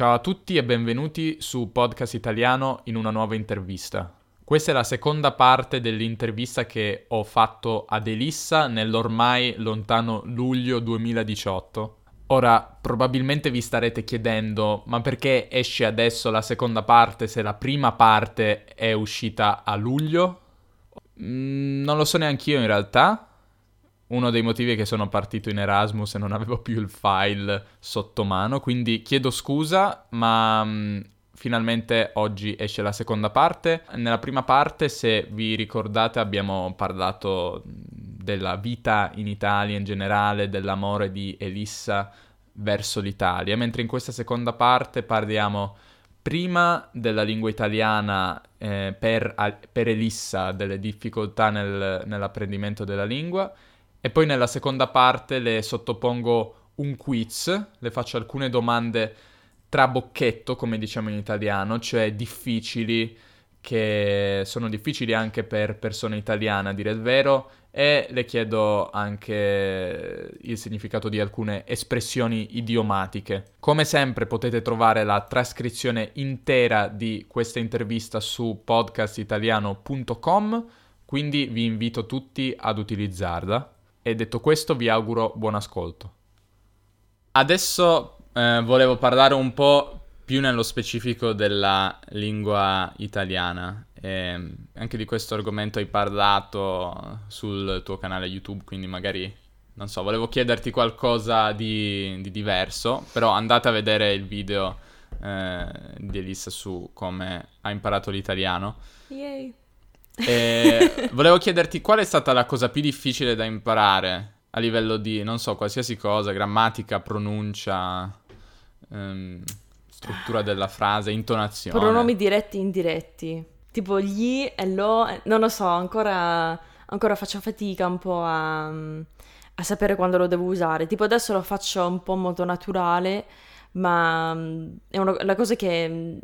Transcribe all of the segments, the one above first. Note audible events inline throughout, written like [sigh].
Ciao a tutti e benvenuti su Podcast Italiano in una nuova intervista. Questa è la seconda parte dell'intervista che ho fatto ad Elissa nell'ormai lontano luglio 2018. Ora, probabilmente vi starete chiedendo, ma perché esce adesso la seconda parte se la prima parte è uscita a luglio? Mm, non lo so neanche io in realtà. Uno dei motivi è che sono partito in Erasmus e non avevo più il file sotto mano, quindi chiedo scusa, ma mm, finalmente oggi esce la seconda parte. Nella prima parte, se vi ricordate, abbiamo parlato della vita in Italia in generale, dell'amore di Elissa verso l'Italia, mentre in questa seconda parte parliamo prima della lingua italiana eh, per, per, Elissa, delle difficoltà nel, nell'apprendimento della lingua, e poi nella seconda parte le sottopongo un quiz, le faccio alcune domande trabocchetto, come diciamo in italiano, cioè difficili, che sono difficili anche per persone italiane a dire il vero, e le chiedo anche il significato di alcune espressioni idiomatiche. Come sempre potete trovare la trascrizione intera di questa intervista su podcastitaliano.com, quindi vi invito tutti ad utilizzarla. E detto questo vi auguro buon ascolto. Adesso eh, volevo parlare un po' più nello specifico della lingua italiana. E anche di questo argomento hai parlato sul tuo canale YouTube, quindi magari, non so, volevo chiederti qualcosa di, di diverso, però andate a vedere il video eh, di Elissa su come ha imparato l'italiano. Yay! E [laughs] volevo chiederti qual è stata la cosa più difficile da imparare a livello di, non so, qualsiasi cosa, grammatica, pronuncia, ehm, struttura della frase, intonazione. Pronomi diretti e indiretti. Tipo gli e lo, non lo so, ancora, ancora faccio fatica un po' a, a sapere quando lo devo usare. Tipo adesso lo faccio un po' molto naturale, ma è una, la cosa che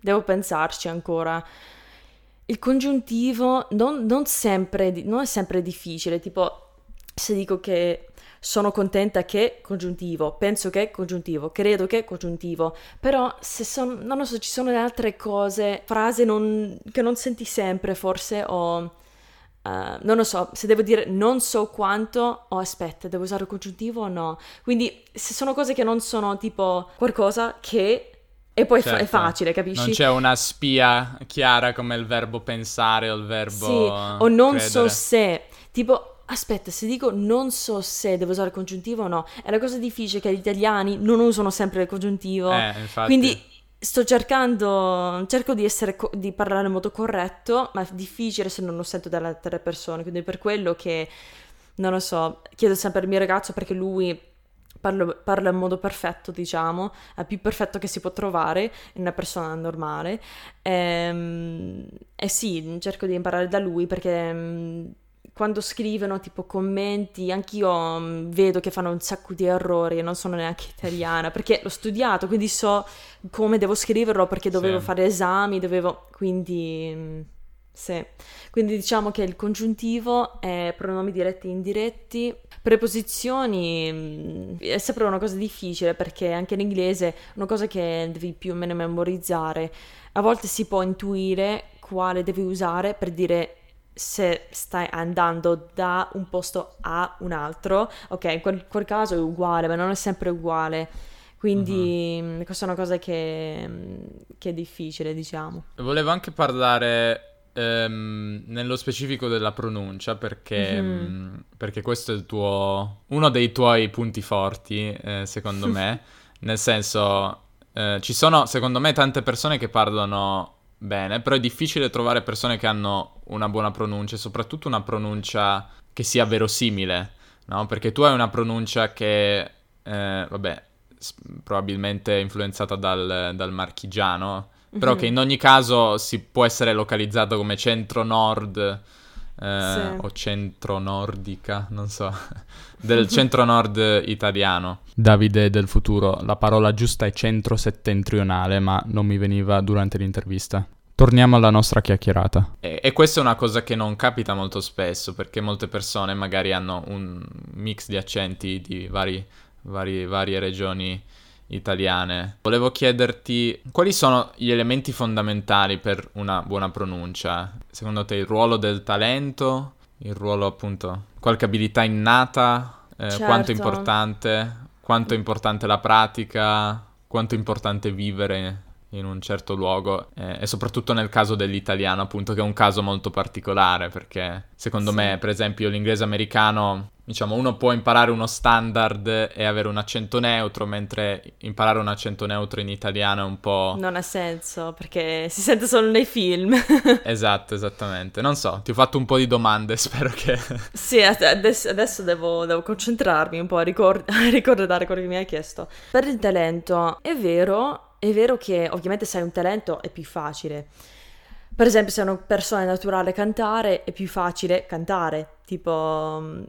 devo pensarci ancora il congiuntivo non, non, sempre, non è sempre difficile, tipo se dico che sono contenta che congiuntivo, penso che congiuntivo, credo che congiuntivo, però se sono, non lo so, ci sono altre cose, frasi non, che non senti sempre forse o... Uh, non lo so, se devo dire non so quanto, o oh, aspetta, devo usare il congiuntivo o no? Quindi se sono cose che non sono tipo qualcosa che e poi certo. è facile, capisci? Non c'è una spia chiara come il verbo pensare o il verbo. Sì, o non credere. so se. Tipo, aspetta, se dico non so se devo usare il congiuntivo o no, è la cosa difficile che gli italiani non usano sempre il congiuntivo. Eh, infatti. Quindi sto cercando, cerco di, essere, di parlare in modo corretto, ma è difficile se non lo sento dalle altre persone. Quindi per quello che, non lo so, chiedo sempre al mio ragazzo perché lui Parlo, parla in modo perfetto, diciamo, è più perfetto che si può trovare in una persona normale. E, ehm, e sì, cerco di imparare da lui perché mm, quando scrivono tipo commenti, anch'io mm, vedo che fanno un sacco di errori e non sono neanche italiana perché l'ho studiato, quindi so come devo scriverlo perché dovevo sì. fare esami, dovevo... quindi... Sì. Quindi diciamo che il congiuntivo è pronomi diretti e indiretti Preposizioni mm, è sempre una cosa difficile perché anche in inglese è una cosa che devi più o meno memorizzare. A volte si può intuire quale devi usare per dire se stai andando da un posto a un altro. Ok, in quel, quel caso è uguale, ma non è sempre uguale. Quindi uh-huh. questa è una cosa che, mm, che è difficile, diciamo. Volevo anche parlare ehm, nello specifico della pronuncia perché, mm-hmm. mh, perché questo è il tuo, uno dei tuoi punti forti, eh, secondo [laughs] me. Nel senso, eh, ci sono secondo me tante persone che parlano bene, però è difficile trovare persone che hanno una buona pronuncia, soprattutto una pronuncia che sia verosimile, no? Perché tu hai una pronuncia che, eh, vabbè, probabilmente influenzata dal, dal marchigiano, però mm-hmm. che in ogni caso si può essere localizzato come centro-nord eh, sì. o centro-nordica, non so, [laughs] del centro-nord italiano. Davide del futuro, la parola giusta è centro-settentrionale, ma non mi veniva durante l'intervista. Torniamo alla nostra chiacchierata. E, e, questa è una cosa che non capita molto spesso, perché molte persone magari hanno un mix di accenti di vari, vari, varie regioni italiane. Volevo chiederti quali sono gli elementi fondamentali per una buona pronuncia. Secondo te il ruolo del talento, il ruolo appunto, qualche abilità innata, eh, Certo. quanto è importante, quanto è importante la pratica, quanto è importante vivere in un certo luogo eh, e soprattutto nel caso dell'italiano appunto che è un caso molto particolare perché secondo Sì. me per esempio l'inglese americano diciamo uno può imparare uno standard e avere un accento neutro mentre imparare un accento neutro in italiano è un po' Non ha senso perché si sente solo nei film. [laughs] esatto esattamente non so ti ho fatto un po' di domande [laughs] spero che Sì, ad- adesso, adesso devo, devo concentrarmi un po' a, ricor- [laughs] a ricordare quello che mi hai chiesto. Per il talento, è vero, è vero che ovviamente se hai un talento è più facile. Per esempio, se è una persona naturale a cantare, è più facile cantare. Tipo, mm,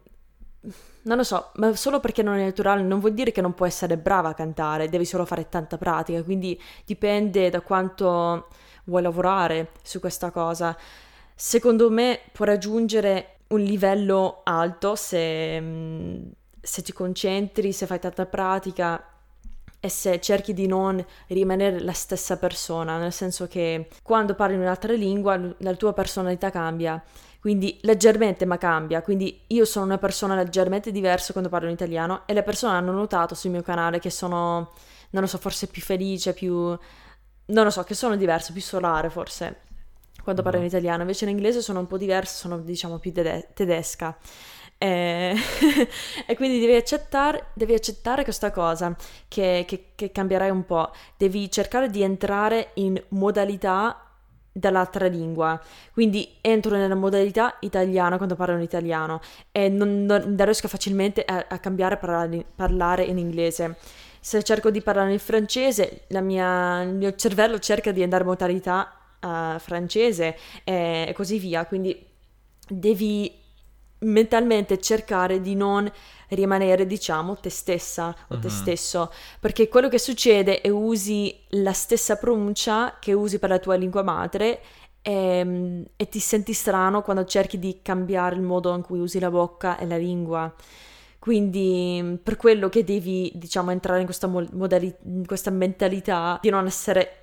non lo so, ma solo perché non è naturale non vuol dire che non può essere brava a cantare, devi solo fare tanta pratica, quindi dipende da quanto vuoi lavorare su questa cosa. Secondo me può raggiungere un livello alto se, mm, se ti concentri, se fai tanta pratica e se cerchi di non rimanere la stessa persona, nel senso che quando parli un'altra lingua la tua personalità cambia, quindi leggermente ma cambia, quindi io sono una persona leggermente diversa quando parlo in italiano e le persone hanno notato sul mio canale che sono, non lo so, forse più felice, più, non lo so, che sono diversa, più solare forse quando parlo in italiano, invece in inglese sono un po' diversa, sono diciamo più tede- tedesca. E... [laughs] e quindi devi accettare, devi accettare questa cosa che, che, che cambierai un po'. Devi cercare di entrare in modalità dall'altra lingua. Quindi entro nella modalità italiana quando parlo in italiano e non, non- non riesco facilmente a, a cambiare a parlare, parlare in inglese. Se cerco di parlare in francese, mia- il mio cervello cerca di andare in modalità eh, francese e, e così via. Quindi devi mentalmente cercare di non rimanere, diciamo, te stessa o te Mhm. stesso, perché quello che succede è usi la stessa pronuncia che usi per la tua lingua madre e, e ti senti strano quando cerchi di cambiare il modo in cui usi la bocca e la lingua. Quindi per quello che devi, diciamo, entrare in questa, mo- modali- in questa mentalità di non essere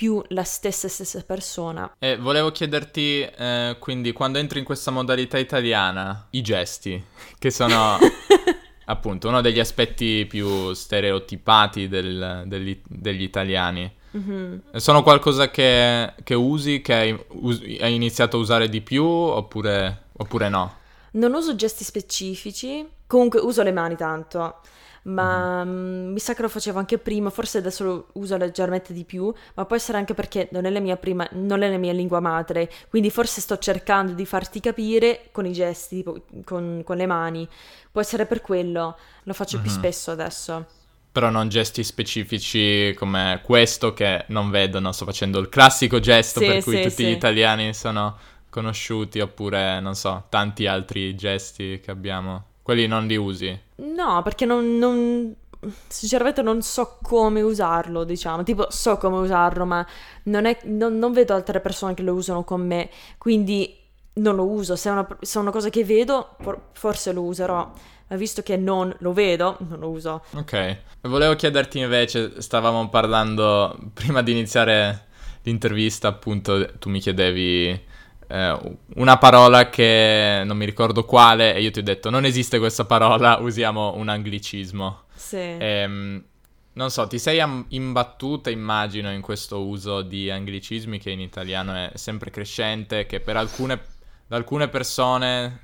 più la stessa stessa persona. E volevo chiederti, eh, quindi, quando entri in questa modalità italiana, i gesti, che sono [laughs] appunto uno degli aspetti più stereotipati del- degli, degli italiani, Mhm. sono qualcosa che, che usi, che hai, us- hai iniziato a usare di più, oppure, oppure no? Non uso gesti specifici, comunque uso le mani tanto, ma mm, mi sa che lo facevo anche prima, forse adesso lo uso leggermente di più, ma può essere anche perché non è la mia prima, non è la mia lingua madre, quindi forse sto cercando di farti capire con i gesti, tipo con, con le mani. Può essere per quello, lo faccio più Mhm. spesso adesso. Però non gesti specifici come questo che non vedono. Sto facendo il classico gesto Sì, per cui sì, tutti sì. gli italiani sono conosciuti, oppure non so, tanti altri gesti che abbiamo. Quelli non li usi. No, perché non, non- sinceramente non so come usarlo, diciamo, tipo so come usarlo, ma non, è, non, non vedo altre persone che lo usano con me, quindi non lo uso. Se è una, se è una cosa che vedo, for- forse lo userò, ma visto che non lo vedo, non lo uso. Ok. Volevo chiederti invece, stavamo parlando prima di iniziare l'intervista, appunto, tu mi chiedevi eh, una parola che non mi ricordo quale e io ti ho detto non esiste questa parola, [laughs] usiamo un anglicismo. Sì. Ehm, non so, ti sei am- imbattuta, immagino, in questo uso di anglicismi che in italiano è sempre crescente, che per alcune, da alcune persone,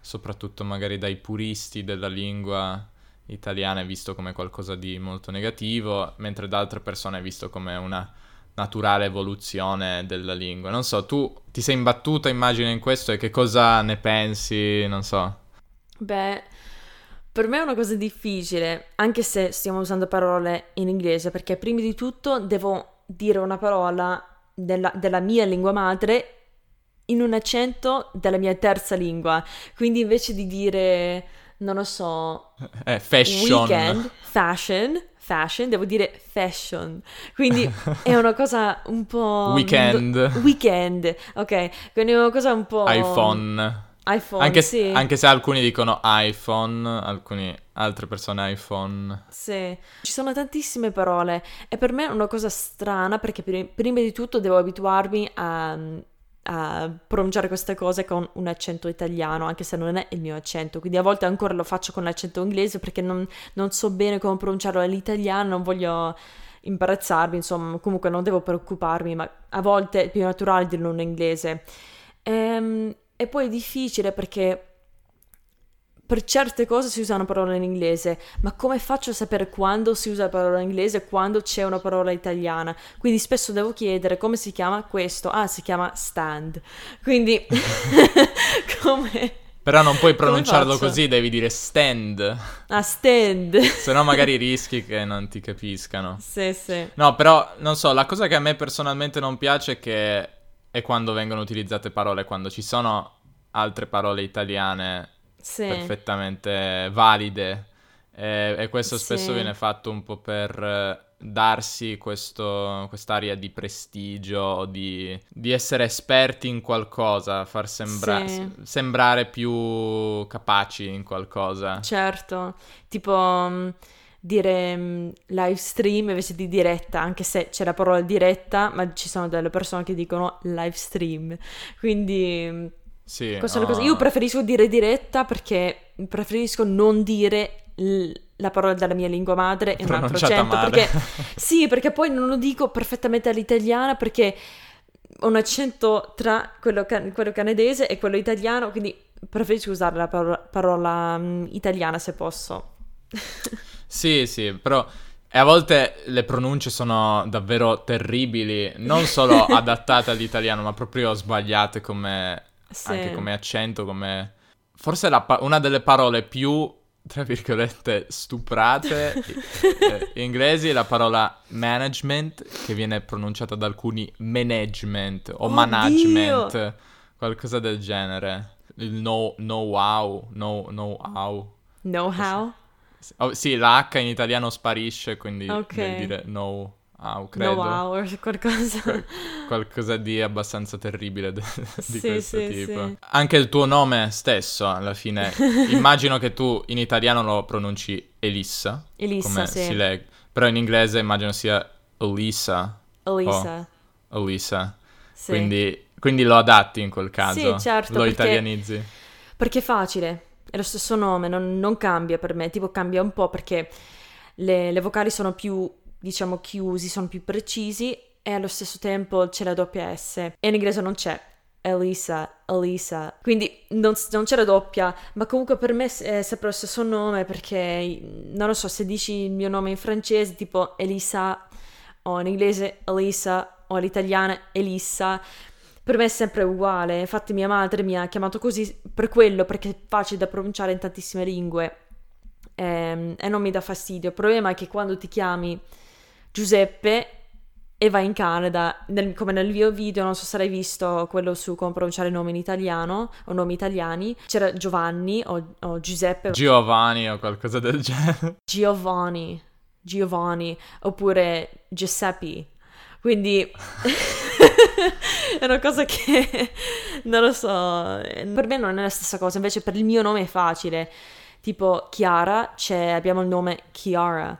soprattutto magari dai puristi della lingua italiana, è visto come qualcosa di molto negativo, mentre da altre persone è visto come una naturale evoluzione della lingua. Non so, tu ti sei imbattuta, immagino, in questo e che cosa ne pensi? Non so. Beh, per me è una cosa difficile, anche se stiamo usando parole in inglese, perché prima di tutto devo dire una parola della, della mia lingua madre in un accento della mia terza lingua. Quindi invece di dire, non lo so, Eh, fashion. weekend, fashion, fashion, devo dire fashion. Quindi è una [laughs] cosa un po'... Weekend. Weekend, ok. Quindi è una cosa un po'... iPhone. iPhone, Anche, sì. anche se alcuni dicono iPhone, alcuni, altre persone iPhone. Sì, ci sono tantissime parole e per me è una cosa strana perché pri- prima di tutto devo abituarmi a, a pronunciare queste cose con un accento italiano, anche se non è il mio accento, quindi a volte ancora lo faccio con l'accento inglese perché non, non so bene come pronunciarlo all'italiano, non voglio imbarazzarmi, insomma, comunque non devo preoccuparmi, ma a volte è più naturale dirlo in inglese. Ehm, e poi è difficile perché per certe cose si usa una parola in inglese, ma come faccio a sapere quando si usa la parola in inglese e quando c'è una parola italiana? Quindi spesso devo chiedere come si chiama questo. Ah, si chiama stand. Quindi [laughs] come Però non puoi pronunciarlo così, devi dire stand. Ah, stand. Se no magari [laughs] rischi che non ti capiscano. sì, sì. No, però, non so, la cosa che a me personalmente non piace è che è quando vengono utilizzate parole, quando ci sono altre parole italiane Sì. perfettamente valide. E, e questo spesso Sì. viene fatto un po' per eh, darsi questo, quest'aria di prestigio, di, di essere esperti in qualcosa, far sembra- Sì. sembrare più capaci in qualcosa. Certo, tipo mm, dire mm, live stream invece di diretta, anche se c'è la parola diretta, ma ci sono delle persone che dicono live stream. Quindi mm, Sì, cosa. Io preferisco dire diretta perché preferisco non dire l- la parola della mia lingua madre in un altro accento. Perché [laughs] sì, perché poi non lo dico perfettamente all'italiana perché ho un accento tra quello, ca- quello canadese e quello italiano, quindi preferisco usare la parola, parola, mm, italiana se posso. [laughs] Sì, sì, però e a volte le pronunce sono davvero terribili, non solo [laughs] adattate all'italiano, ma proprio sbagliate come, Sì. anche come accento, come... Forse la pa- una delle parole più, tra virgolette, stuprate [laughs] eh, inglesi è la parola management, che viene pronunciata da alcuni management o Oddio! management, qualcosa del genere. Il no, no wow, no, no how. Know how? Oh, sì, la H in italiano sparisce, quindi Ok. devi dire no, how, credo. Know how o qualcosa. Qualcosa di abbastanza terribile de- di Sì, questo sì, tipo. sì. Anche il tuo nome stesso, alla fine, [laughs] immagino che tu in italiano lo pronunci Elissa, Elissa, come sì. si legge, però in inglese immagino sia Elisa, Elisa. Elisa. Sì. Quindi, quindi lo adatti in quel caso, Sì, certo, lo perché- italianizzi. Perché è facile, è lo stesso nome, non, non cambia per me, tipo cambia un po' perché le, le vocali sono più, diciamo, chiusi, sono più precisi e allo stesso tempo c'è la doppia S. E in inglese non c'è. Elisa, Elisa. Quindi non, non c'è la doppia, ma comunque per me è sempre lo stesso nome perché, non lo so, se dici il mio nome in francese, tipo Elisa, o in inglese Elisa, o all'italiana Elissa, per me è sempre uguale, infatti mia madre mi ha chiamato così per quello, perché è facile da pronunciare in tantissime lingue ehm, e non mi dà fastidio. Il problema è che quando ti chiami Giuseppe e vai in Canada, nel- come nel mio video, non so se l'hai visto, quello su come pronunciare nomi in italiano o nomi italiani, c'era Giovanni o, o Giuseppe, Giovanni o qualcosa del [laughs] genere. Giovanni, Giovanni, oppure Giuseppe. Quindi [laughs] è una cosa che non lo so, per me non è la stessa cosa, invece per il mio nome è facile. Tipo Chiara, abbiamo il nome Chiara,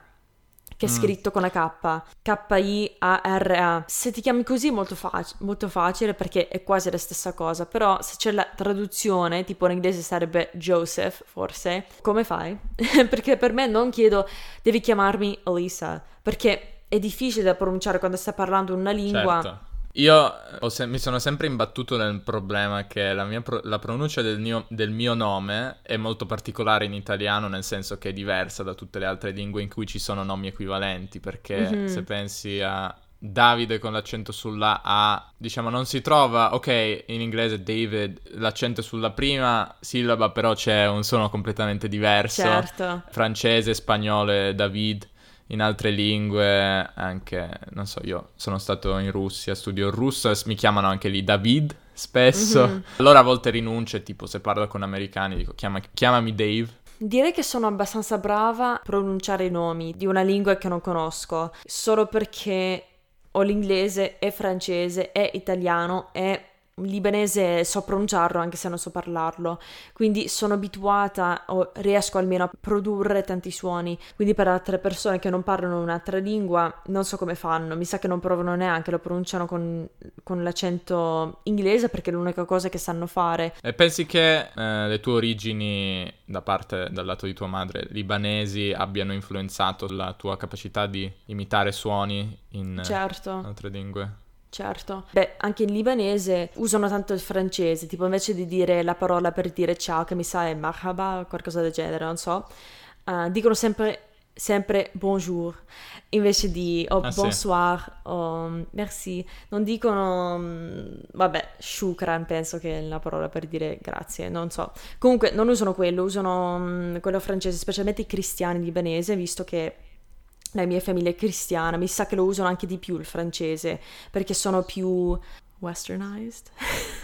che è Mm. scritto con la K, K-I-A-R-A. Se ti chiami così è molto, fac- molto facile perché è quasi la stessa cosa, però se c'è la traduzione, tipo in inglese sarebbe Joseph, forse, come fai? [laughs] perché per me non chiedo, devi chiamarmi Elisa, perché è difficile da pronunciare quando stai parlando una lingua. Certo. Io se- mi sono sempre imbattuto nel problema che la, mia pro- la pronuncia del mio, del mio nome è molto particolare in italiano, nel senso che è diversa da tutte le altre lingue in cui ci sono nomi equivalenti, perché Mhm. se pensi a Davide con l'accento sulla A, diciamo non si trova, ok, in inglese David, l'accento è sulla prima sillaba, però c'è un suono completamente diverso Certo. francese, spagnolo David in altre lingue, anche, non so, io sono stato in Russia, studio il russo mi chiamano anche lì David spesso. Mhm. Allora a volte rinuncio, tipo se parlo con americani dico "Chiama- chiamami Dave. Direi che sono abbastanza brava a pronunciare i nomi di una lingua che non conosco, solo perché ho l'inglese e francese e italiano e libanese so pronunciarlo anche se non so parlarlo, quindi sono abituata o riesco almeno a produrre tanti suoni, quindi per altre persone che non parlano un'altra lingua non so come fanno, mi sa che non provano neanche, lo pronunciano con, con l'accento inglese perché è l'unica cosa che sanno fare. E pensi che eh, le tue origini da parte dal lato di tua madre libanesi abbiano influenzato la tua capacità di imitare suoni in certo. altre lingue? Certo. Beh, anche in libanese usano tanto il francese, tipo invece di dire la parola per dire ciao, che mi sa è marhaba o qualcosa del genere, non so, uh, dicono sempre, sempre bonjour invece di oh, ah, bonsoir sì. o merci. Non dicono, mm, vabbè, shukran penso che è la parola per dire grazie, non so. Comunque non usano quello, usano um, quello francese, specialmente i cristiani libanesi, visto che la mia famiglia è cristiana, mi sa che lo usano anche di più il francese, perché sono più westernized.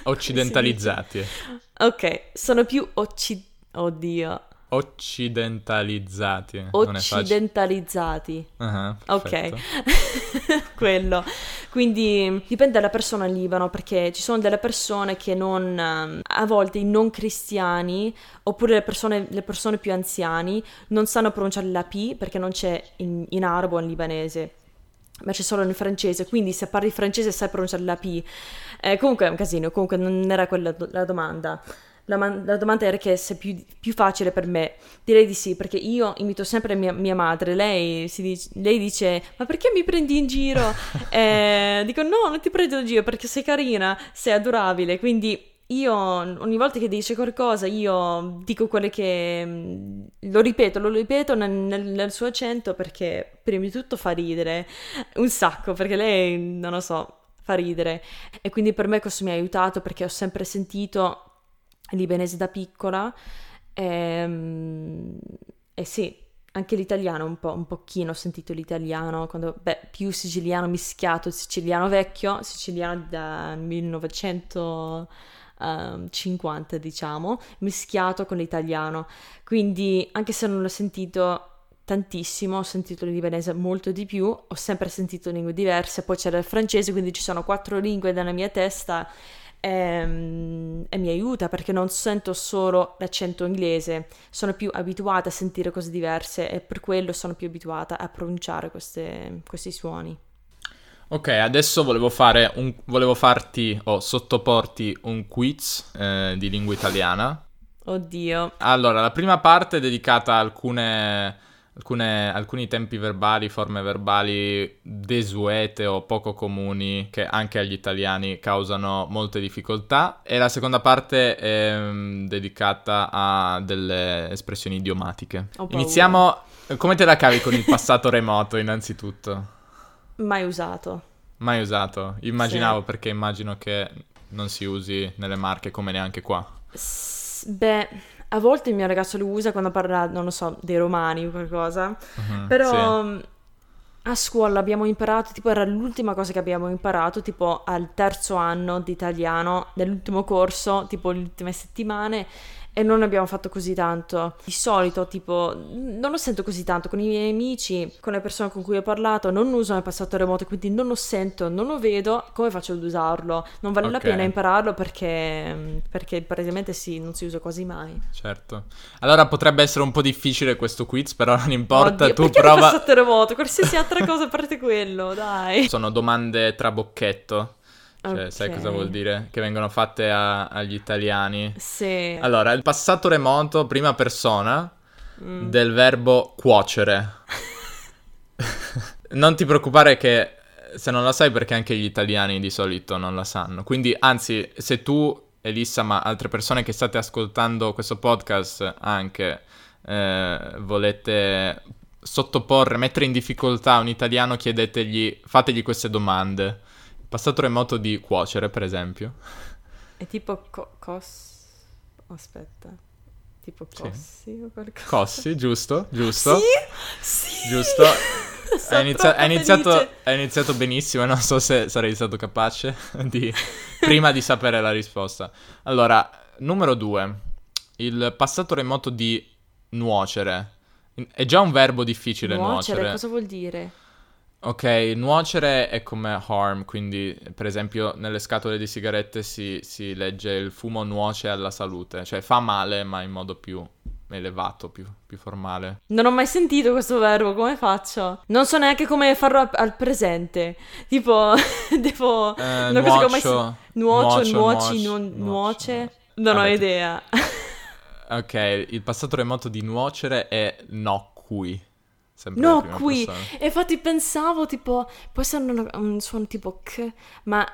Occidentalizzati. [laughs] ok, sono più occidentalizzati. Oddio, Occidentalizzati. Occidentalizzati. Uh-huh, ok, [laughs] quello. Quindi dipende dalla persona in Libano perché ci sono delle persone che non, ehm, a volte i non cristiani oppure le persone, le persone più anziani non sanno pronunciare la P perché non c'è in, in arabo o in libanese ma c'è solo in francese, quindi se parli francese sai pronunciare la P. Eh, comunque è un casino, comunque non era quella la domanda la, man- la domanda era che se è più, più, facile per me. Direi di sì, perché io imito sempre mia, mia madre. Lei, dice, lei, dice: Ma perché mi prendi in giro? [laughs] eh, dico: No, non ti prendo in giro perché sei carina, sei adorabile. Quindi io ogni volta che dice qualcosa, io dico quelle che mm, lo ripeto, lo ripeto nel, nel, suo accento perché prima di tutto fa ridere un sacco, perché lei non lo so, fa ridere. E quindi per me questo mi ha aiutato perché ho sempre sentito libanese da piccola e, ehm, e sì, anche l'italiano un po', un pochino ho sentito l'italiano, quando, beh, più siciliano mischiato, siciliano vecchio, siciliano da 1950 diciamo, mischiato con l'italiano, quindi anche se non l'ho sentito tantissimo, ho sentito il libanese molto di più, ho sempre sentito lingue diverse, poi c'era il francese, quindi ci sono quattro lingue nella mia testa e, ehm, e, mi aiuta perché non sento solo l'accento inglese, sono più abituata a sentire cose diverse e per quello sono più abituata a pronunciare queste, questi suoni. Ok, adesso volevo, un, volevo farti o sottoporti un quiz eh, di lingua italiana. Oddio. Allora, la prima parte è dedicata a alcune alcune, alcuni tempi verbali, forme verbali desuete o poco comuni che anche agli italiani causano molte difficoltà e la seconda parte è um, dedicata a delle espressioni idiomatiche. Iniziamo, come te la cavi con il [laughs] passato remoto innanzitutto? Mai usato. Mai usato, immaginavo sì. perché immagino che non si usi nelle marche come neanche qua. S- beh, a volte il mio ragazzo lo usa quando parla, non lo so, dei romani o qualcosa. Uh-huh, Però sì. a scuola abbiamo imparato, tipo era l'ultima cosa che abbiamo imparato, tipo al terzo anno di italiano, nell'ultimo corso, tipo le ultime settimane e non abbiamo fatto così tanto. Di solito, tipo, non lo sento così tanto con i miei amici, con le persone con cui ho parlato, non usano il passato remoto, quindi non lo sento, non lo vedo, come faccio ad usarlo? Non vale okay. la pena impararlo perché, perché praticamente sì, non si usa quasi mai. Certo. Allora potrebbe essere un po' difficile questo quiz, però non importa, Oddio, tu prova... il passato remoto, qualsiasi altra cosa a parte quello, dai. Sono domande trabocchetto. Cioè, okay. sai cosa vuol dire? Che vengono fatte a, agli italiani. Sì. Allora, il passato remoto, prima persona, mm. del verbo cuocere. [laughs] non ti preoccupare che se non la sai perché anche gli italiani di solito non la sanno. Quindi, anzi, se tu, Elissa, ma altre persone che state ascoltando questo podcast anche eh, volete sottoporre, mettere in difficoltà un italiano, chiedetegli, fategli queste domande. Passato remoto di cuocere, per esempio. È tipo co- cos... Aspetta. Tipo cossi sì. o qualcosa. Cossi, giusto, giusto. Sì, sì. Giusto. [laughs] Hai, inizia- hai, iniziato, hai, iniziato, benissimo, non so se sarei stato capace [laughs] di... prima di sapere la risposta. Allora, numero due. Il passato remoto di nuocere. È già un verbo difficile nuocere. Nuocere, cosa vuol dire? Ok, nuocere è come harm, quindi per esempio nelle scatole di sigarette si, si legge il fumo nuoce alla salute, cioè fa male ma in modo più elevato, più, più, formale. Non ho mai sentito questo verbo, come faccio? Non so neanche come farlo al, al presente. Tipo, [laughs] devo... Eh, non nuocio, mai... Nuocio, nuoci, nuoci, nuoce. nuoce. Non Vabbè, ho idea. [laughs] ok, il passato remoto di nuocere è nocui. Sempre no, qui. E infatti pensavo, tipo, può essere un, un suono tipo k, ma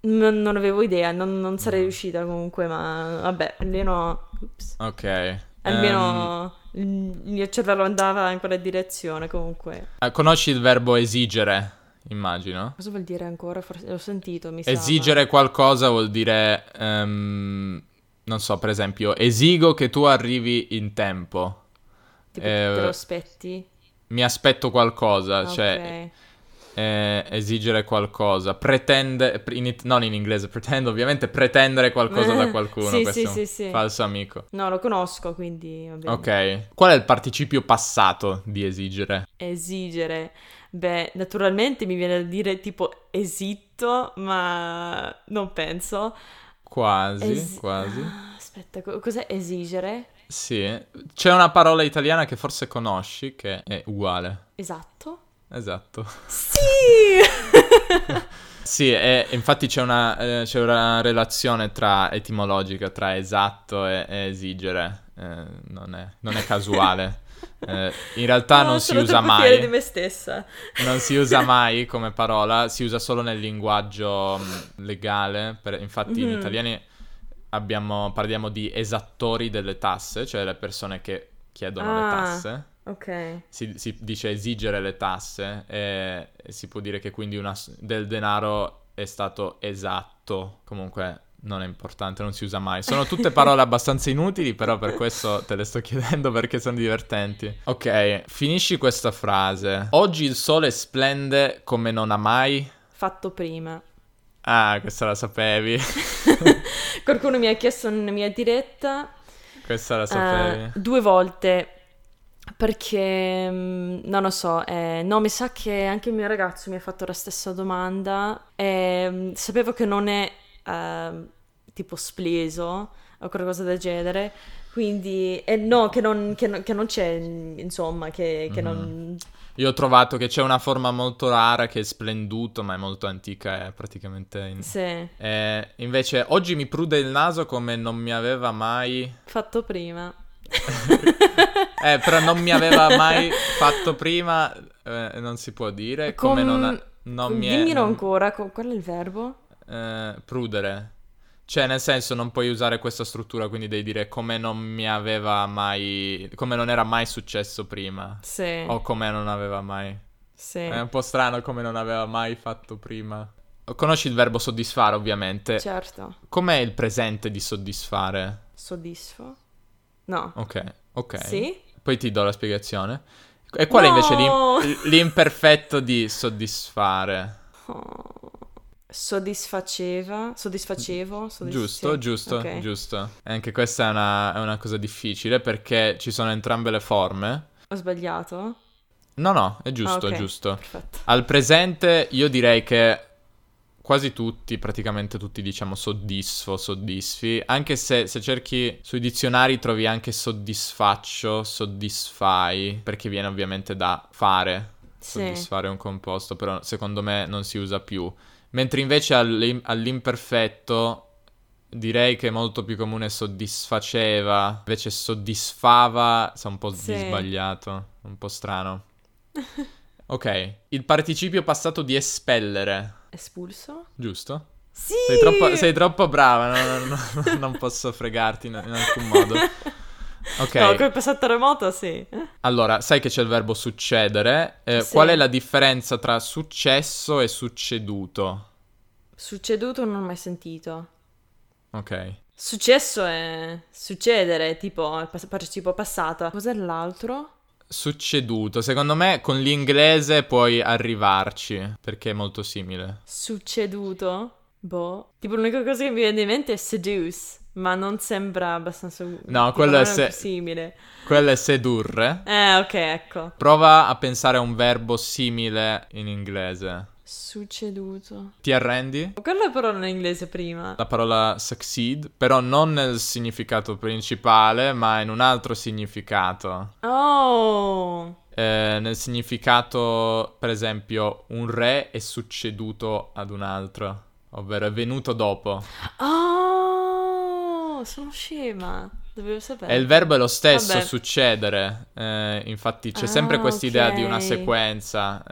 non, non avevo idea, non, non sarei no. riuscita comunque, ma vabbè, almeno... Ups. Ok. Almeno um, il mio cervello andava in quella direzione comunque. Eh, conosci il verbo esigere, immagino? Cosa vuol dire ancora? Forse l'ho sentito, mi Esigere sa, qualcosa vuol dire... Um, non so, per esempio, esigo che tu arrivi in tempo. Tipo, eh, te lo aspetti? Mi aspetto qualcosa, cioè, okay. cioè eh, esigere qualcosa, pretende, in, non in inglese, pretendo ovviamente pretendere qualcosa da [laughs] qualcuno, sì, questo sì, sì, falso amico. No, lo conosco, quindi Ok, qual è il participio passato di esigere? Esigere, beh, naturalmente mi viene da dire tipo esitto, ma non penso. Quasi, es- quasi. Aspetta, cos'è esigere? Sì, c'è una parola italiana che forse conosci che è uguale. Esatto. Esatto. Sì! [laughs] sì, e, infatti c'è una, eh, c'è una, relazione tra etimologica tra esatto e, e esigere, eh, non, è, non, è, casuale. [laughs] Eh, in realtà no, non si usa mai. di me stessa. Non si usa [laughs] mai come parola, si usa solo nel linguaggio mm, legale. Per, infatti mm-hmm. in italiano abbiamo, parliamo di esattori delle tasse, cioè le persone che chiedono ah, le tasse. Ok. Si, si, dice esigere le tasse e, si può dire che quindi una, del denaro è stato esatto. Comunque non è importante, non si usa mai. Sono tutte [laughs] parole abbastanza inutili, però per questo te le sto chiedendo perché sono divertenti. Ok, finisci questa frase. Oggi il sole splende come non ha mai fatto prima. Ah, questa la sapevi. [laughs] Qualcuno mi ha chiesto una mia diretta. Questa la sapevi. Uh, due volte. Perché mm, non lo so, eh, no, mi sa che anche il mio ragazzo mi ha fatto la stessa domanda. E, mm, sapevo che non è uh, tipo spleso o qualcosa del genere. Quindi, eh, no, che non, che, non, che non, c'è, insomma, che, che mm-hmm. non io ho trovato che c'è una forma molto rara che è splenduto, ma è molto antica, è praticamente... In... Sì. Eh, invece oggi mi prude il naso come non mi aveva mai... Fatto prima. [laughs] eh, però non mi aveva mai [laughs] fatto prima, eh, non si può dire, come non, ha, non mi è... Dimmelo ancora, qual è il verbo? Eh, prudere. Cioè, nel senso, non puoi usare questa struttura, quindi devi dire come non mi aveva mai. come non era mai successo prima. Sì. O come non aveva mai. Sì. È un po' strano come non aveva mai fatto prima. Conosci il verbo soddisfare, ovviamente. Certo. Com'è il presente di soddisfare? Soddisfo? No. Ok, ok. Sì? Poi ti do la spiegazione. E qual no! è invece l'im- l'imperfetto di soddisfare? Oh soddisfaceva, soddisfacevo, Giusto, giusto, okay. giusto. E anche questa è una, è una, cosa difficile perché ci sono entrambe le forme. Ho sbagliato? No, no, è giusto, ah, okay. è giusto. Perfetto. Al presente io direi che quasi tutti, praticamente tutti diciamo soddisfo, soddisfi, anche se, se cerchi sui dizionari trovi anche soddisfaccio, soddisfai, perché viene ovviamente da fare, sì. soddisfare un composto, però secondo me non si usa più. Mentre invece all'im- all'imperfetto direi che è molto più comune soddisfaceva, invece soddisfava, è un po' sì. sbagliato, un po' strano. [laughs] ok, il participio passato di espellere. Espulso? Giusto? Sì! Sei troppo, sei troppo brava, no, no, no, [laughs] non posso fregarti in, in alcun modo. [laughs] Ok. No, col passato remoto sì. Allora, sai che c'è il verbo succedere. Eh, sì. Qual è la differenza tra successo e succeduto? Succeduto non ho mai sentito. Ok. Successo è succedere, tipo partecipo passata. Cos'è l'altro? Succeduto. Secondo me con l'inglese puoi arrivarci, perché è molto simile. Succeduto? Boh. Tipo l'unica cosa che mi viene in mente è seduce. Ma non sembra abbastanza... No, quello è se- simile. Quello è sedurre. Eh, ok, ecco. Prova a pensare a un verbo simile in inglese. Succeduto. Ti arrendi? Quello però non è inglese prima. La parola succeed, però non nel significato principale, ma in un altro significato. Oh! Eh, nel significato, per esempio, un re è succeduto ad un altro, ovvero è venuto dopo. Oh! Sono scema. Dovevo sapere. E il verbo è lo stesso, Vabbè. succedere. Eh, infatti c'è Ah, sempre quest'idea di una sequenza,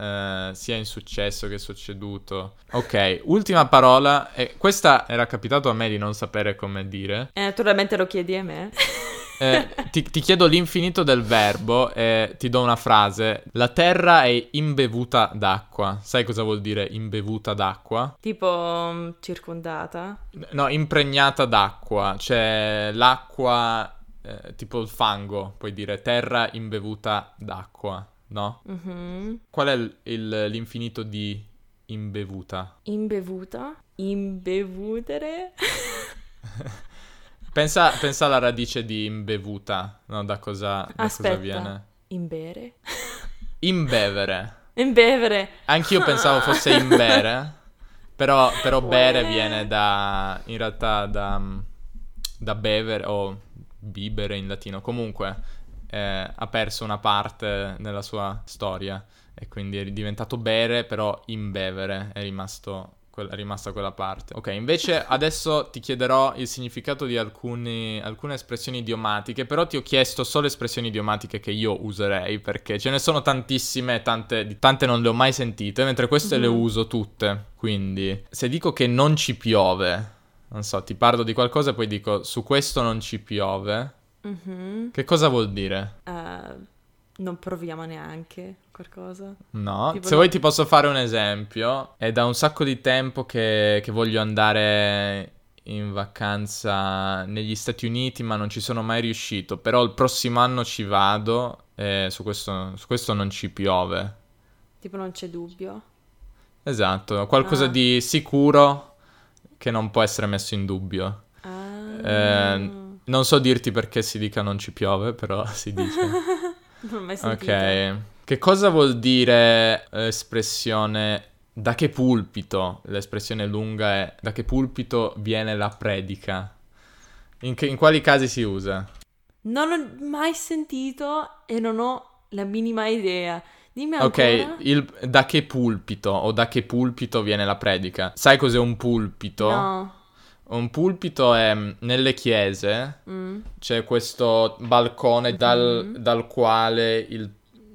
eh, sia in successo che succeduto. Ok, ultima parola. E questa era capitato a me di non sapere come dire. Eh, naturalmente lo chiedi a me. [laughs] Eh, ti, ti chiedo l'infinito del verbo e ti do una frase. La terra è imbevuta d'acqua. Sai cosa vuol dire imbevuta d'acqua? tipo mm, circondata. No, impregnata d'acqua. Cioè l'acqua, eh, tipo il fango, puoi dire terra imbevuta d'acqua, no? Mhm. Qual è il- il- l'infinito di imbevuta? Imbevuta. Imbevutere. [laughs] Pensa, pensa alla radice di imbevuta, no? Da cosa, da cosa viene? Imbere. Imbevere. Imbevere. Anch'io pensavo fosse imbere, però, però bere viene da, in realtà da, da bevere o bibere in latino. Comunque eh, ha perso una parte nella sua storia e quindi è diventato bere, però imbevere è rimasto... È rimasta quella parte. Ok, invece adesso ti chiederò il significato di alcuni- alcune espressioni idiomatiche, però ti ho chiesto solo espressioni idiomatiche che io userei, perché ce ne sono tantissime, tante, tante non le ho mai sentite, mentre queste le Mhm. uso tutte. Quindi, se dico che non ci piove, non so, ti parlo di qualcosa e poi dico su questo non ci piove, Mhm. che cosa vuol dire? Eh, non proviamo neanche qualcosa. No, Tipo se vuoi ti posso fare un esempio. È da un sacco di tempo che, che voglio andare in vacanza negli Stati Uniti, ma non ci sono mai riuscito. Però il prossimo anno ci vado e su questo, su questo non ci piove. Tipo non c'è dubbio. Esatto, qualcosa Ah. di sicuro che non può essere messo in dubbio. Ah. Eh, non so dirti perché si dica non ci piove, però si dice. [laughs] non ho mai sentito. Ok. Che cosa vuol dire l'espressione da che pulpito? L'espressione lunga è da che pulpito viene la predica? In, che- in quali casi si usa? Non l'ho mai sentito e non ho la minima idea. Dimmi ancora. Ok, il, da che pulpito o da che pulpito viene la predica? Sai cos'è un pulpito? No. Un pulpito è mm, nelle chiese Mm. c'è questo balcone dal, Mhm. dal quale il,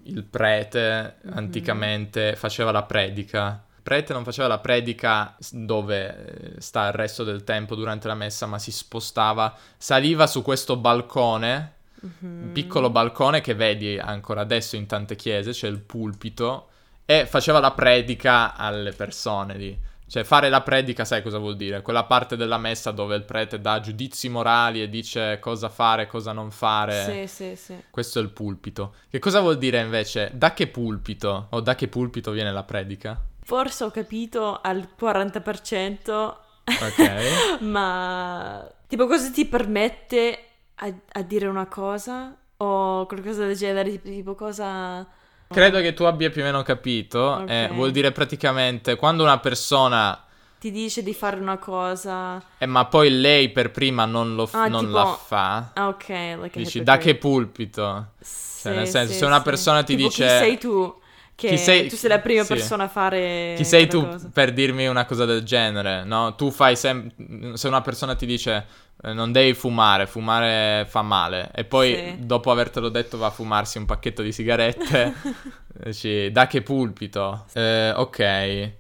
il prete Mhm. anticamente faceva la predica. Il prete non faceva la predica dove eh, sta il resto del tempo durante la messa, ma si spostava, saliva su questo balcone, Mhm. un piccolo balcone che vedi ancora adesso in tante chiese, c'è il pulpito, e faceva la predica alle persone lì. Cioè, fare la predica, sai cosa vuol dire? Quella parte della messa dove il prete dà giudizi morali e dice cosa fare, cosa non fare. Sì, sì, sì. Questo è il pulpito. Che cosa vuol dire invece? Da che pulpito? O da che pulpito viene la predica? Forse ho capito al 40%, Ok. [laughs] ma tipo cosa ti permette a, a dire una cosa o qualcosa del genere, tipo, tipo cosa... Credo che tu abbia più o meno capito. Eh, Ok. vuol dire praticamente quando una persona... Ti dice di fare una cosa... Eh, ma poi lei per prima non, lo f- Ah, non tipo- la fa. Ah, ok, like Dici, da che pulpito? Sì, Cioè, nel senso, sì, se una sì. persona ti Tipo, dice- sei tu? Che sei- tu sei la prima sì. persona a fare Chi sei tu cosa. per dirmi una cosa del genere, no? Tu fai sempre... Se una persona ti dice eh, non devi fumare, fumare fa male, e poi Sì. dopo avertelo detto va a fumarsi un pacchetto di sigarette, [laughs] dici da che pulpito? Eh, ok.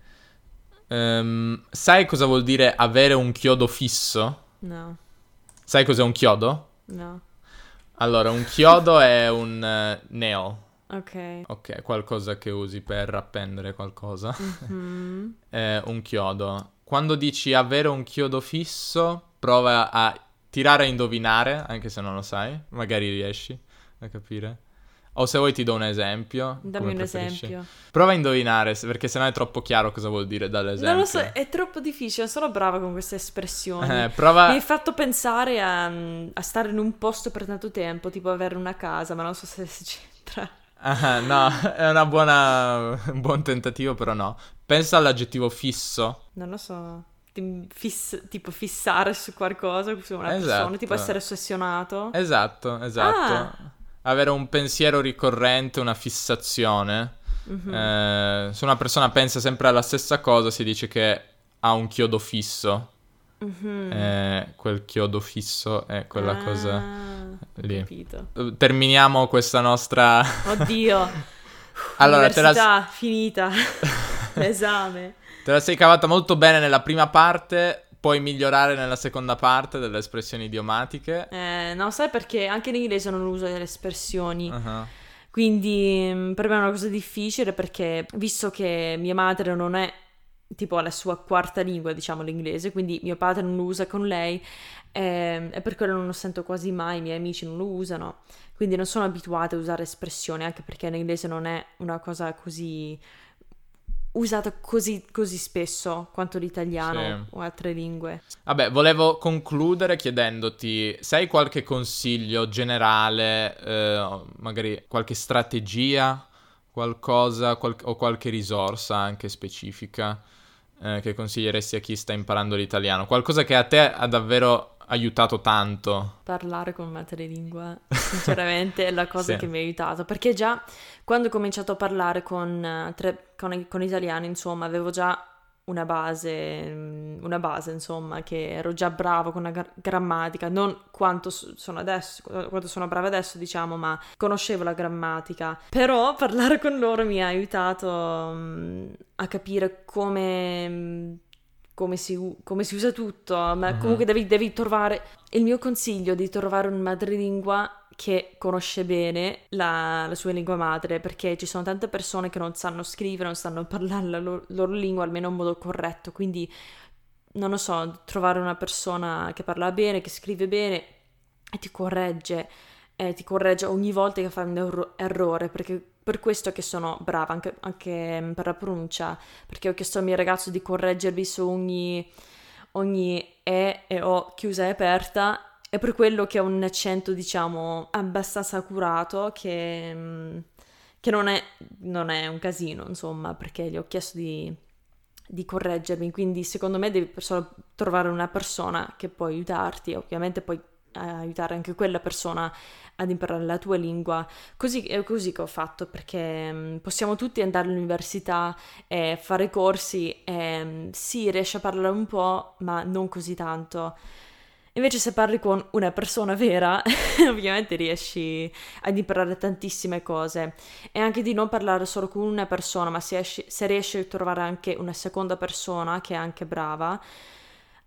Ehm, sai cosa vuol dire avere un chiodo fisso? No, Sai cos'è un chiodo? no. Allora, un chiodo è un eh, nail. Ok. Ok, qualcosa che usi per appendere qualcosa. [laughs] Mhm. eh, un chiodo. Quando dici avere un chiodo fisso, prova a tirare a indovinare, anche se non lo sai, magari riesci a capire. O se vuoi ti do un esempio. Dammi un esempio. Prova a indovinare, perché sennò è troppo chiaro cosa vuol dire dall'esempio. Non lo so, è troppo difficile, sono brava con queste espressioni. Eh, prova... Mi hai fatto pensare a, a stare in un posto per tanto tempo, tipo avere una casa, ma non so se si c'entra. Ah, no, [laughs] è una buona... un buon tentativo, però no. Pensa all'aggettivo fisso. Non lo so. Fiss- tipo fissare su qualcosa, su una Esatto. persona, tipo essere ossessionato. Esatto, esatto. Ah. Avere un pensiero ricorrente, una fissazione. Mhm. Eh, se una persona pensa sempre alla stessa cosa, si dice che ha un chiodo fisso. Mhm. Eh, quel chiodo fisso è quella Ah, cosa lì. capito. Eh, Terminiamo questa nostra... [laughs] Oddio. allora, te la, finita. [laughs] L'esame. te la sei cavata molto bene nella prima parte, puoi migliorare nella seconda parte delle espressioni idiomatiche. Eh, no, sai perché anche in inglese non uso delle espressioni. Ah, Quindi mm, per me è una cosa difficile perché visto che mia madre non è tipo la sua quarta lingua, diciamo l'inglese, quindi mio padre non lo usa con lei ehm, e per quello non lo sento quasi mai, i miei amici non lo usano, quindi non sono abituata a usare espressioni anche perché l'inglese non è una cosa così usata così, così spesso quanto l'italiano Sì. o altre lingue. Vabbè, volevo concludere chiedendoti se hai qualche consiglio generale, eh, magari qualche strategia, qualcosa qual- o qualche risorsa anche specifica eh, che consiglieresti a chi sta imparando l'italiano. Qualcosa che a te ha davvero aiutato tanto. Parlare con madrelingua, [laughs] sinceramente, è la cosa Sì. che mi ha aiutato. Perché già quando ho cominciato a parlare con, eh, tre- con, con italiani, insomma, avevo già una base, mm, una base, insomma, che ero già bravo con la gra- grammatica, non quanto sono adesso, quanto sono brava adesso, diciamo, ma conoscevo la grammatica. Però parlare con loro mi ha aiutato mm, a capire come, mm, come si, come si usa tutto, ma Mhm. comunque devi, devi trovare... Il mio consiglio di trovare un madrelingua che conosce bene la, la sua lingua madre, perché ci sono tante persone che non sanno scrivere, non sanno parlare la loro, loro lingua almeno in modo corretto, quindi non lo so, trovare una persona che parla bene, che scrive bene e ti corregge, e ti corregge ogni volta che fai un erro- errore, perché per questo che sono brava anche, anche mm, per la pronuncia, perché ho chiesto al mio ragazzo di correggervi su ogni, ogni E e O chiusa e aperta, è per quello che ho un accento, diciamo, abbastanza accurato, che, mm, che non, è, non è un casino, insomma, perché gli ho chiesto di, di correggermi, quindi secondo me devi solo trovare una persona che può aiutarti, ovviamente puoi eh, aiutare anche quella persona ad imparare la tua lingua. Così è così che ho fatto perché mm, possiamo tutti andare all'università e fare corsi e mm, sì, riesci a parlare un po', ma non così tanto. Invece se parli con una persona vera, [laughs] ovviamente riesci ad imparare tantissime cose. E anche di non parlare solo con una persona, ma se, esci- se riesci a trovare anche una seconda persona che è anche brava,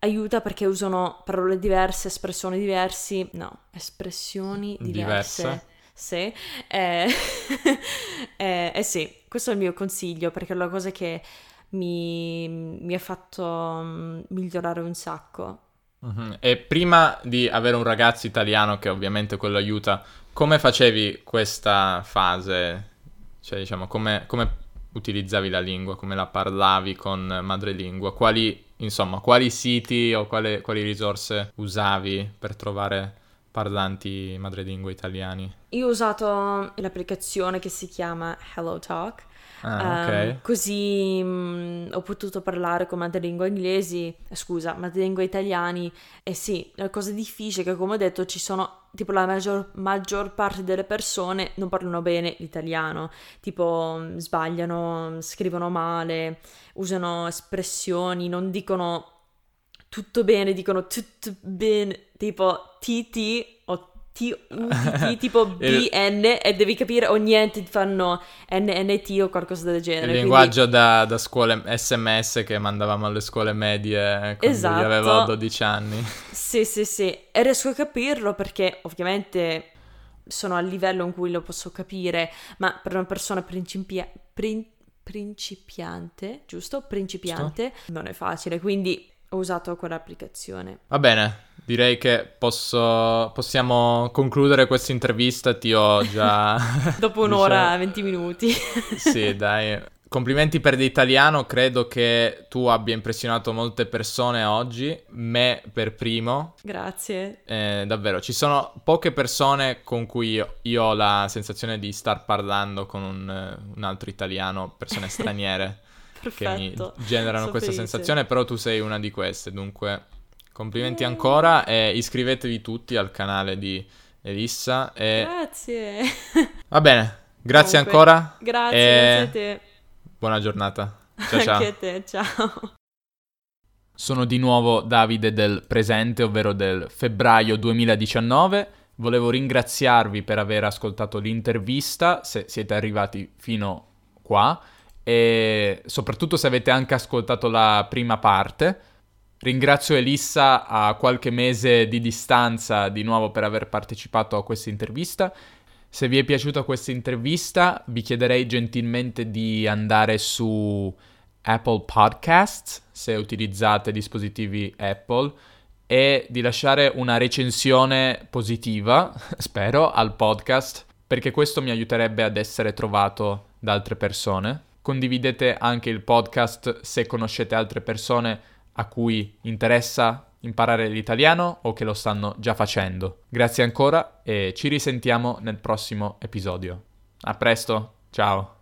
aiuta perché usano parole diverse, espressioni diverse, no, espressioni diverse. Diverse. Sì, eh, [laughs] eh, eh sì, questo è il mio consiglio perché è la cosa che mi, mi ha fatto mm, migliorare un sacco. Mhm. E prima di avere un ragazzo italiano, che ovviamente quello aiuta, come facevi questa fase? Cioè, diciamo, come, come utilizzavi la lingua, come la parlavi con madrelingua? Quali, insomma, quali siti o quale- quali risorse usavi per trovare parlanti madrelingua italiani? Io ho usato l'applicazione che si chiama Hello Talk. Ah, ok. Ehm, così mm, ho potuto parlare con madrelingua inglesi, eh, scusa, madrelingua italiani. E sì, la cosa difficile è che, come ho detto, ci sono, tipo, la maggior, maggior parte delle persone non parlano bene l'italiano, tipo, sbagliano, scrivono male, usano espressioni, non dicono tutto bene, dicono tutto bene, tipo TT o [laughs] T-U-T-T, tipo BN, e devi capire o niente, fanno NNT o qualcosa del genere. Il quindi- linguaggio da, da scuole SMS che mandavamo alle scuole medie quando Esatto. avevo 12 anni. Sì, sì, sì, e riesco a capirlo perché ovviamente sono al livello in cui lo posso capire, ma per una persona principia- prin- principiante, giusto? Principiante, non è facile, quindi ho usato quell'applicazione. Va bene, Direi che posso, possiamo concludere questa intervista, ti ho già... [laughs] Dopo [laughs] un'ora e diciamo... 20 minuti. [laughs] sì, dai. Complimenti per l'italiano, credo che tu abbia impressionato molte persone oggi, me per primo. Grazie. Eh, davvero, ci sono poche persone con cui io, io ho la sensazione di star parlando con un, un altro italiano, persone straniere, che mi generano questa felice. sensazione, però tu sei una di queste, dunque complimenti ancora e iscrivetevi tutti al canale di Elissa. E... Grazie. Va bene, grazie Comunque, ancora. Grazie, e... grazie a te. Buona giornata. Ciao ciao. Anche a te, ciao. Sono di nuovo Davide del presente, ovvero del febbraio 2019. Volevo ringraziarvi per aver ascoltato l'intervista, se siete arrivati fino qua, e soprattutto se avete anche ascoltato la prima parte. Ringrazio Elissa a qualche mese di distanza di nuovo per aver partecipato a questa intervista se vi è piaciuta questa intervista, vi chiederei gentilmente di andare su Apple Podcasts, se utilizzate dispositivi Apple, e di lasciare una recensione positiva, [laughs] spero, al podcast, perché questo mi aiuterebbe ad essere trovato da altre persone. Condividete anche il podcast se conoscete altre persone a cui interessa imparare l'italiano o che lo stanno già facendo. Grazie ancora e ci risentiamo nel prossimo episodio. A presto, ciao!